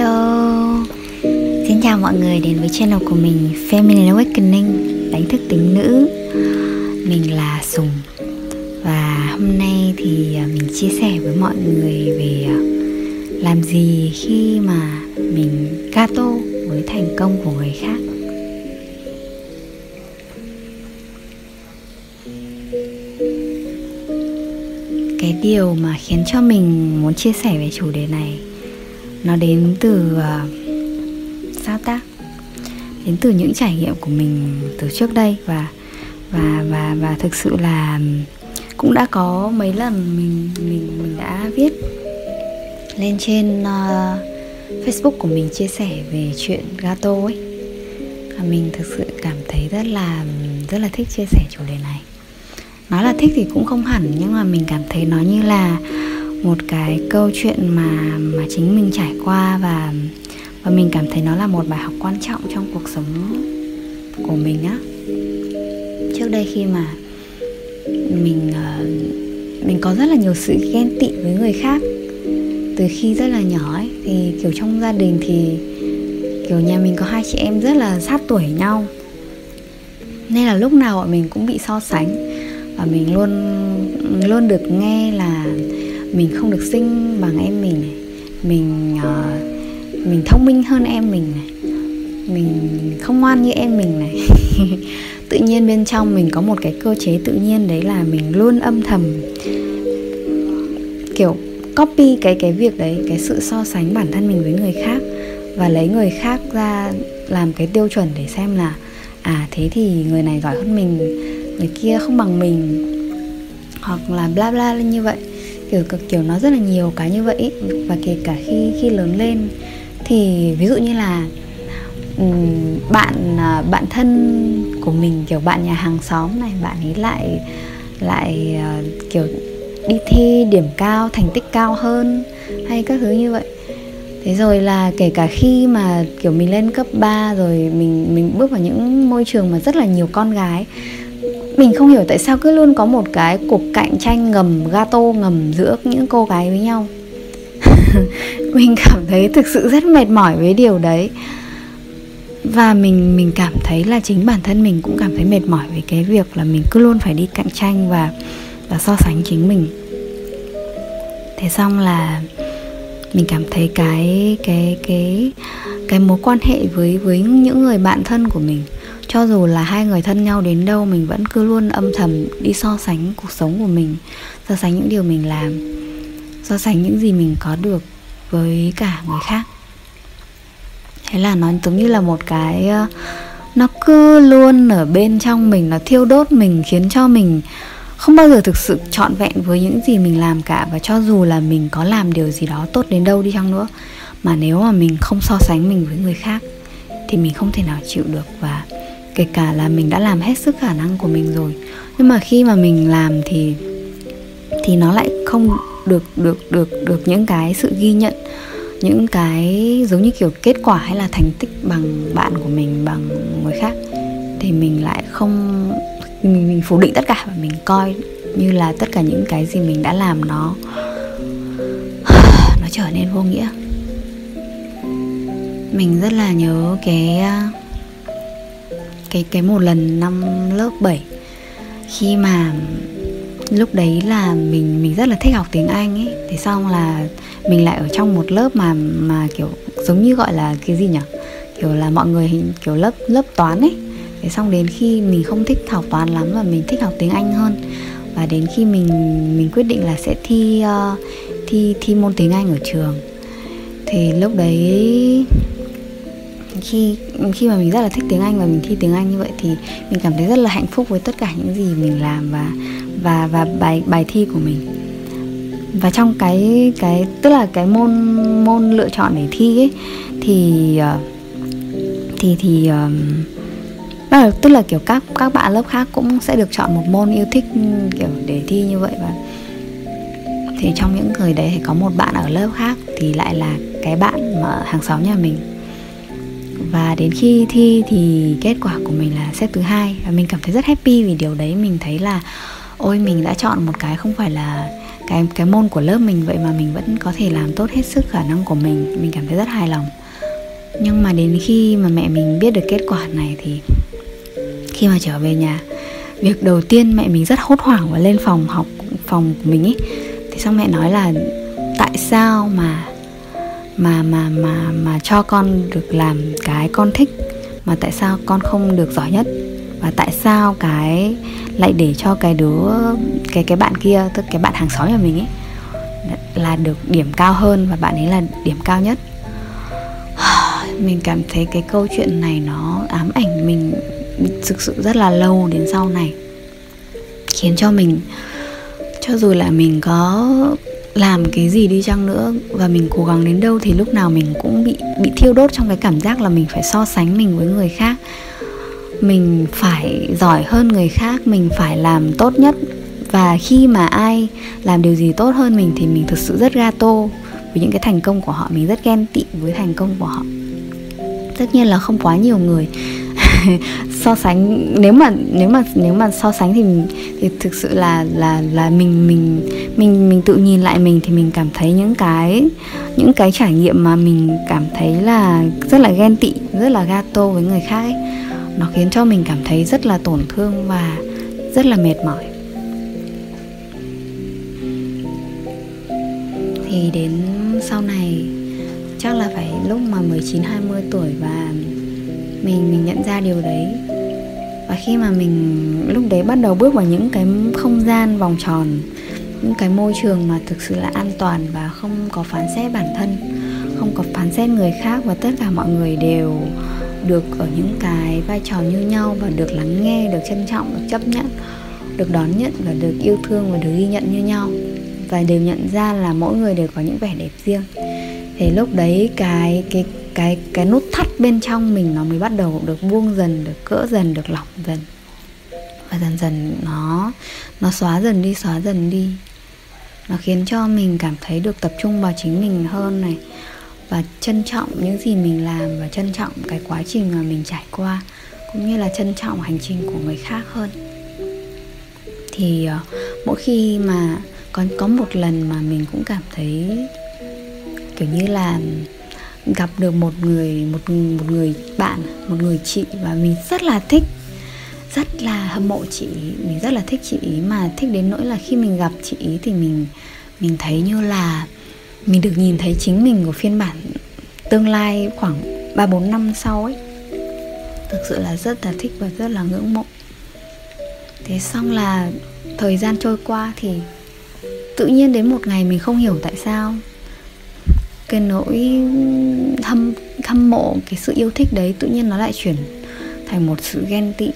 Hello. Xin chào mọi người đến với channel của mình, Feminine Awakening, Đánh thức tính nữ. Mình là Sùng. Và hôm nay thì à, mình chia sẻ với mọi người về à, Làm gì khi mà mình gato với thành công của người khác. Cái điều mà khiến cho mình muốn chia sẻ về chủ đề này nó đến từ uh, sao ta đến từ những trải nghiệm của mình từ trước đây và và và và thực sự là cũng đã có mấy lần mình mình mình đã viết lên trên uh, Facebook của mình chia sẻ về chuyện gato ấy. Và mình thực sự cảm thấy rất là rất là thích chia sẻ chủ đề này. Nói là thích thì cũng không hẳn nhưng mà mình cảm thấy nó như là một cái câu chuyện mà mà chính mình trải qua và và mình cảm thấy nó là một bài học quan trọng trong cuộc sống của mình á. Trước đây khi mà mình ờ, mình có rất là nhiều sự ghen tị với người khác từ khi rất là nhỏ ấy, thì kiểu trong gia đình thì kiểu nhà mình có hai chị em rất là sát tuổi nhau. Nên là lúc nào bọn mình cũng bị so sánh và mình luôn luôn được nghe là mình không được sinh bằng em mình này. Mình uh, mình thông minh hơn em mình này. Mình không ngoan như em mình này. Tự nhiên bên trong mình có một cái cơ chế tự nhiên đấy là mình luôn âm thầm kiểu copy cái cái việc đấy cái sự so sánh bản thân mình với người khác và lấy người khác ra làm cái tiêu chuẩn để xem là à thế thì người này giỏi hơn mình người kia không bằng mình hoặc là bla bla lên như vậy kiểu kiểu nó rất là nhiều cái như vậy. Và kể cả khi khi lớn lên thì ví dụ như là bạn à, bạn thân của mình, kiểu bạn nhà hàng xóm này, bạn ấy lại lại à, kiểu đi thi điểm cao, thành tích cao hơn hay các thứ như vậy. Thế rồi là kể cả khi mà kiểu mình lên cấp 3 rồi mình mình bước vào những môi trường mà rất là nhiều con gái mình không hiểu tại sao cứ luôn có một cái cuộc cạnh tranh ngầm, gato ngầm giữa những cô gái với nhau. Mình cảm thấy thực sự rất mệt mỏi với điều đấy. Và mình mình cảm thấy là chính bản thân mình cũng cảm thấy mệt mỏi với cái việc là mình cứ luôn phải đi cạnh tranh và và so sánh chính mình. Thế xong là mình cảm thấy cái cái cái cái mối quan hệ với với những người bạn thân của mình cho dù là hai người thân nhau đến đâu, mình vẫn cứ luôn âm thầm đi so sánh cuộc sống của mình, so sánh những điều mình làm, so sánh những gì mình có được với cả người khác. Thế là nó giống như là một cái ờ, nó cứ luôn ở bên trong mình, nó thiêu đốt mình, khiến cho mình không bao giờ thực sự trọn vẹn với những gì mình làm cả. Và cho dù là mình có làm điều gì đó tốt đến đâu đi chăng nữa, mà nếu mà mình không so sánh mình với người khác, thì mình không thể nào chịu được. Và kể cả là mình đã làm hết sức khả năng của mình rồi nhưng mà khi mà mình làm thì thì nó lại không được được được được những cái sự ghi nhận những cái giống như kiểu kết quả hay là thành tích bằng bạn của mình bằng người khác. Thì mình lại không mình, mình phủ định tất cả và mình coi như là tất cả những cái gì mình đã làm nó nó trở nên vô nghĩa. Mình rất là nhớ cái cái cái một lần năm lớp 7 khi mà lúc đấy là mình mình rất là thích học tiếng Anh ấy. Thế xong là mình lại ở trong một lớp mà mà kiểu giống như gọi là cái gì nhỉ kiểu là mọi người kiểu lớp lớp toán ấy. Thế xong đến khi mình không thích học toán lắm và mình thích học tiếng Anh hơn. Và đến khi mình mình quyết định là sẽ thi uh, thi thi môn tiếng Anh ở trường. Thì lúc đấy khi khi mà mình rất là thích tiếng Anh và mình thi tiếng Anh như vậy thì mình cảm thấy rất là hạnh phúc với tất cả những gì mình làm và và và bài bài thi của mình. Và trong cái cái tức là cái môn môn lựa chọn để thi ấy thì ờ, thì thì uh, tức là kiểu các các bạn lớp khác cũng sẽ được chọn một môn yêu thích kiểu để thi như vậy và thì trong những người đấy thì có một bạn ở lớp khác thì lại là cái bạn mà hàng xóm nhà mình và đến khi thi thì kết quả của mình là xếp thứ hai. Và mình cảm thấy rất happy vì điều đấy mình thấy là, ôi, mình đã chọn một cái không phải là cái cái môn của lớp mình, vậy mà mình vẫn có thể làm tốt hết sức khả năng của mình. Mình cảm thấy rất hài lòng. Nhưng mà đến khi mà mẹ mình biết được kết quả này thì khi mà trở về nhà, việc đầu tiên mẹ mình rất hốt hoảng và lên phòng học, phòng của mình ấy thì xong mẹ nói là, tại sao mà mà mà mà mà cho con được làm cái con thích mà tại sao con không được giỏi nhất? Và tại sao cái lại để cho cái đứa, cái cái bạn kia, tức cái bạn hàng xóm nhà mình ấy, là được điểm cao hơn và bạn ấy là điểm cao nhất? Mình cảm thấy cái câu chuyện này nó ám ảnh mình thực sự rất là lâu đến sau này. Khiến cho mình, cho dù là mình có làm cái gì đi chăng nữa và mình cố gắng đến đâu thì lúc nào mình cũng bị bị thiêu đốt trong cái cảm giác là mình phải so sánh mình với người khác. Mình phải giỏi hơn người khác, mình phải làm tốt nhất. Và khi mà ai làm điều gì tốt hơn mình thì mình thực sự rất gato. Với những cái thành công của họ, mình rất ghen tị với thành công của họ. Tất nhiên là không quá nhiều người. so sánh, nếu mà nếu mà nếu mà so sánh thì thì thực sự là là là mình mình mình mình tự nhìn lại mình thì mình cảm thấy những cái những cái trải nghiệm mà mình cảm thấy là rất là ghen tị, rất là gato với người khác ấy, nó khiến cho mình cảm thấy rất là tổn thương và rất là mệt mỏi. Thì đến sau này, chắc là phải lúc mà 19 20 tuổi và mình mình nhận ra điều đấy. Và khi mà mình, lúc đấy bắt đầu bước vào những cái không gian vòng tròn, những cái môi trường mà thực sự là an toàn và không có phán xét bản thân, không có phán xét người khác và tất cả mọi người đều được ở những cái vai trò như nhau và được lắng nghe, được trân trọng, được chấp nhận, được đón nhận và được yêu thương và được ghi nhận như nhau. Và đều nhận ra là mỗi người đều có những vẻ đẹp riêng. Thì lúc đấy cái cái cái cái nút bên trong mình nó mới bắt đầu được buông dần được cỡ dần được lỏng dần. Và dần dần nó nó xóa dần đi xóa dần đi. Nó khiến cho mình cảm thấy được tập trung vào chính mình hơn này và trân trọng những gì mình làm và trân trọng cái quá trình mà mình trải qua cũng như là trân trọng hành trình của người khác hơn. Thì uh, mỗi khi mà có có một lần mà mình cũng cảm thấy kiểu như là gặp được một người, một một người bạn, một người chị và mình rất là thích rất là hâm mộ chị mình rất là thích chị ý mà thích đến nỗi là khi mình gặp chị ý thì mình mình thấy như là mình được nhìn thấy chính mình của phiên bản tương lai khoảng 3 4 năm sau ấy. Thực sự là rất là thích và rất là ngưỡng mộ. Thế xong là thời gian trôi qua thì tự nhiên đến một ngày mình không hiểu tại sao cái nỗi hâm hâm mộ, cái sự yêu thích đấy tự nhiên nó lại chuyển thành một sự ghen tị.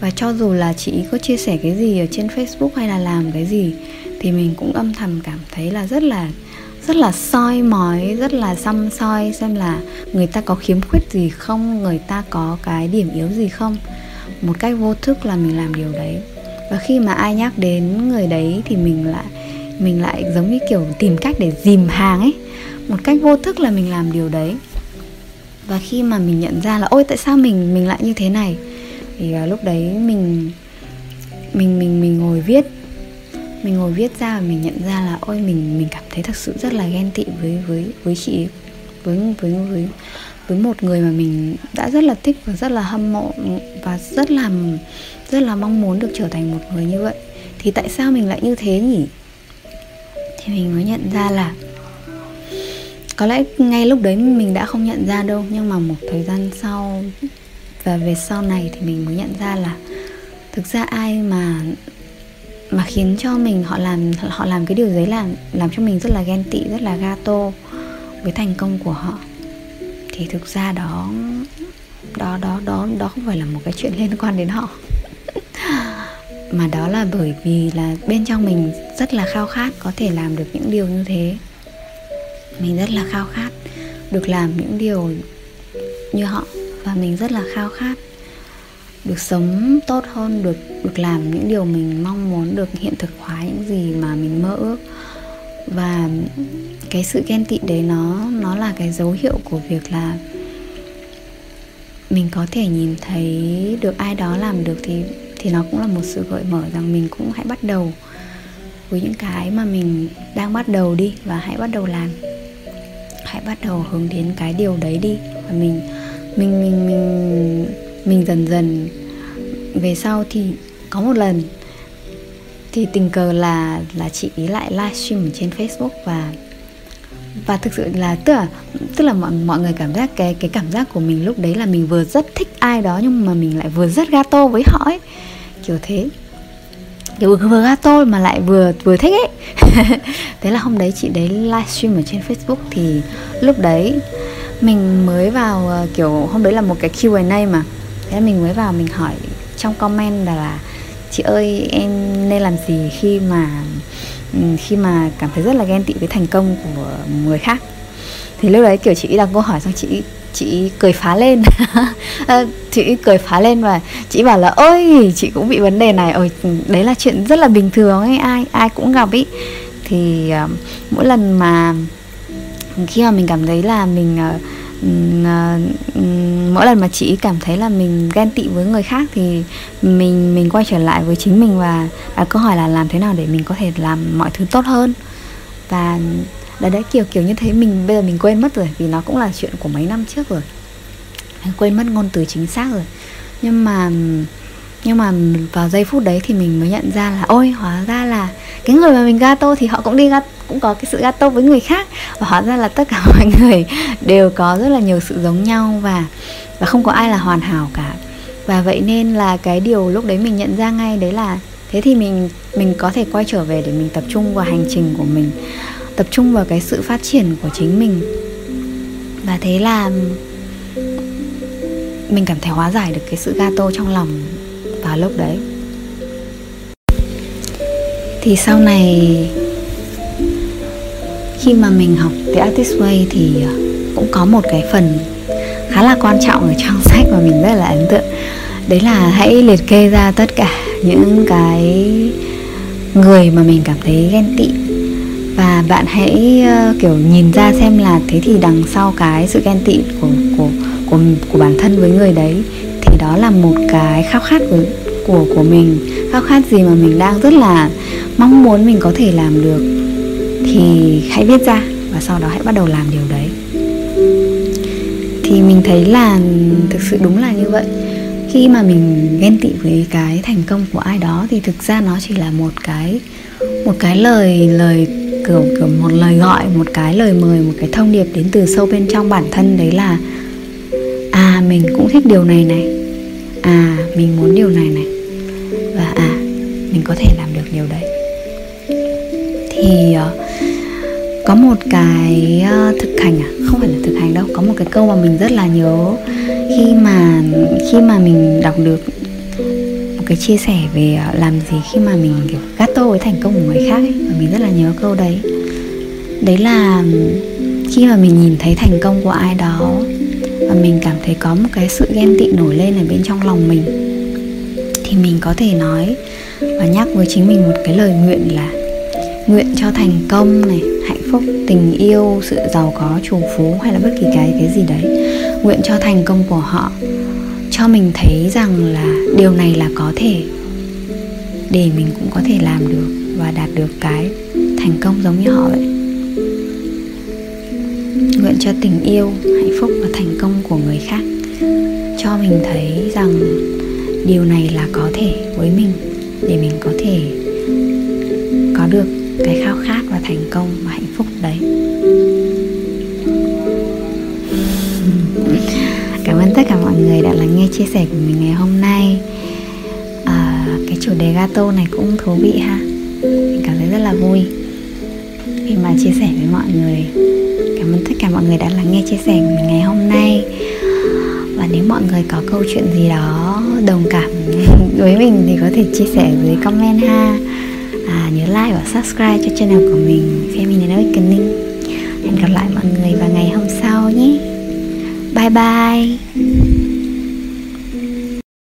Và cho dù là chị có chia sẻ cái gì ở trên Facebook hay là làm cái gì, thì mình cũng âm thầm cảm thấy là rất là rất là soi mói, rất là xăm soi xem là người ta có khiếm khuyết gì không, người ta có cái điểm yếu gì không. Một cách vô thức là mình làm điều đấy. Và khi mà ai nhắc đến người đấy thì mình lại mình lại giống như kiểu tìm cách để dìm hàng ấy một cách vô thức là mình làm điều đấy. Và khi mà mình nhận ra là ôi tại sao mình mình lại như thế này? Thì uh, lúc đấy mình mình mình mình ngồi viết. Mình ngồi viết ra và mình nhận ra là ôi mình mình cảm thấy thật sự rất là ghen tị với với với chị với với với với một người mà mình đã rất là thích và rất là hâm mộ và rất là rất là mong muốn được trở thành một người như vậy. Thì tại sao mình lại như thế nhỉ? Thì mình mới nhận ra là có lẽ ngay lúc đấy mình đã không nhận ra đâu, nhưng mà một thời gian sau và về sau này thì mình mới nhận ra là thực ra ai mà mà khiến cho mình, họ làm họ làm cái điều đấy làm làm cho mình rất là ghen tị, rất là gato với thành công của họ. Thì thực ra đó đó đó đó đó không phải là một cái chuyện liên quan đến họ. Mà đó là bởi vì là bên trong mình rất là khao khát có thể làm được những điều như thế mình rất là khao khát được làm những điều như họ và mình rất là khao khát được sống tốt hơn, được được làm những điều mình mong muốn, được hiện thực hóa những gì mà mình mơ ước. Và cái sự ghen tị đấy nó nó là cái dấu hiệu của việc là mình có thể nhìn thấy được ai đó làm được thì thì nó cũng là một sự gợi mở rằng mình cũng hãy bắt đầu với những cái mà mình đang bắt đầu đi và hãy bắt đầu làm hãy bắt đầu hướng đến cái điều đấy đi. Và mình mình mình mình mình dần dần về sau thì có một lần thì tình cờ là là chị ý lại livestream trên Facebook và và thực sự là, tức là tức là mọi mọi người cảm giác cái cái cảm giác của mình lúc đấy là mình vừa rất thích ai đó nhưng mà mình lại vừa rất gato với họ ấy. Kiểu thế kiểu vừa gato mà lại vừa vừa thích ấy. Thế là hôm đấy chị đấy livestream ở trên Facebook thì lúc đấy mình mới vào ờ, kiểu hôm đấy là một cái Q&A mà. Thế là mình mới vào mình hỏi trong comment là là chị ơi, em nên làm gì khi mà ừ, khi mà cảm thấy rất là ghen tị với thành công của người khác? Thì lúc đấy, kiểu, chị đặt câu hỏi xong chị chị cười phá lên. Ờ, chị cười phá lên và chị bảo là ôi chị cũng bị vấn đề này. Ôi đấy là chuyện rất là bình thường ấy ai ai cũng gặp ý. Thì uh, mỗi lần mà khi mà mình cảm thấy là mình uh, mỗi lần mà chị cảm thấy là mình ghen tị với người khác thì mình mình quay trở lại với chính mình và đặt câu hỏi là làm thế nào để mình có thể làm mọi thứ tốt hơn. Và đấy đấy, kiểu kiểu như thế. Mình, bây giờ mình quên mất rồi, vì nó cũng là chuyện của mấy năm trước rồi. Quên mất ngôn từ chính xác rồi. Nhưng mà nhưng mà vào giây phút đấy thì mình mới nhận ra là, ôi, hóa ra là cái người mà mình gato thì họ cũng đi gato cũng có cái sự gato với người khác. Và hóa ra là tất cả mọi người đều có rất là nhiều sự giống nhau và và không có ai là hoàn hảo cả. Và vậy nên là cái điều lúc đấy mình nhận ra ngay đấy là, thế thì mình mình có thể quay trở về để mình tập trung vào hành trình của mình tập trung vào cái sự phát triển của chính mình. Và thế là mình cảm thấy hóa giải được cái sự gato trong lòng vào lúc đấy. Thì sau này, khi mà mình học The Artist Way thì cũng có một cái phần khá là quan trọng ở trong sách mà mình rất là ấn tượng. Đấy là hãy liệt kê ra tất cả những cái người mà mình cảm thấy ghen tị và bạn hãy uh, kiểu nhìn ra xem là thế thì đằng sau cái sự ghen tị của của của của bản thân với người đấy thì đó là một cái khao khát của của của mình. Khao khát gì mà mình đang rất là mong muốn mình có thể làm được thì hãy viết ra và sau đó hãy bắt đầu làm điều đấy. Thì mình thấy là thực sự đúng là như vậy. Khi mà mình ghen tị với cái thành công của ai đó thì thực ra nó chỉ là một cái một cái lời lời kiểu kiểu một lời gọi, một cái lời mời, một cái thông điệp đến từ sâu bên trong bản thân đấy là à mình cũng thích điều này này. À mình muốn điều này này. Và à mình có thể làm được điều đấy. Thì ờ, có một cái ờ, thực hành à? Không phải là thực hành đâu, có một cái câu mà mình rất là nhớ khi mà khi mà mình đọc được một cái chia sẻ về à, làm gì khi mà mình, kiểu, gato với thành công của người khác ấy và mình rất là nhớ câu đấy. Đấy là khi mà mình nhìn thấy thành công của ai đó và mình cảm thấy có một cái sự ghen tị nổi lên ở bên trong lòng mình, thì mình có thể nói và nhắc với chính mình một cái lời nguyện là nguyện cho thành công này, hạnh phúc, tình yêu, sự giàu có, trù phú hay là bất kỳ cái cái gì đấy. Nguyện cho thành công của họ cho mình thấy rằng là điều này là có thể, để mình cũng có thể làm được và đạt được cái thành công giống như họ vậy. Nguyện cho tình yêu, hạnh phúc và thành công của người khác cho mình thấy rằng điều này là có thể với mình, để mình có thể có được cái khao khát và thành công và hạnh phúc đấy. Tất cả mọi người đã lắng nghe chia sẻ của mình ngày hôm nay. À, cái chủ đề gato này cũng thú vị ha. Mình cảm thấy rất là vui khi mà chia sẻ với mọi người. Cảm ơn tất cả mọi người đã lắng nghe chia sẻ của mình ngày hôm nay. Và nếu mọi người có câu chuyện gì đó đồng cảm với mình thì có thể chia sẻ dưới comment ha. À, nhớ like và subscribe cho channel của mình Feminine Awakening hẹn gặp lại mọi người vào ngày hôm sau nhé. บายบาย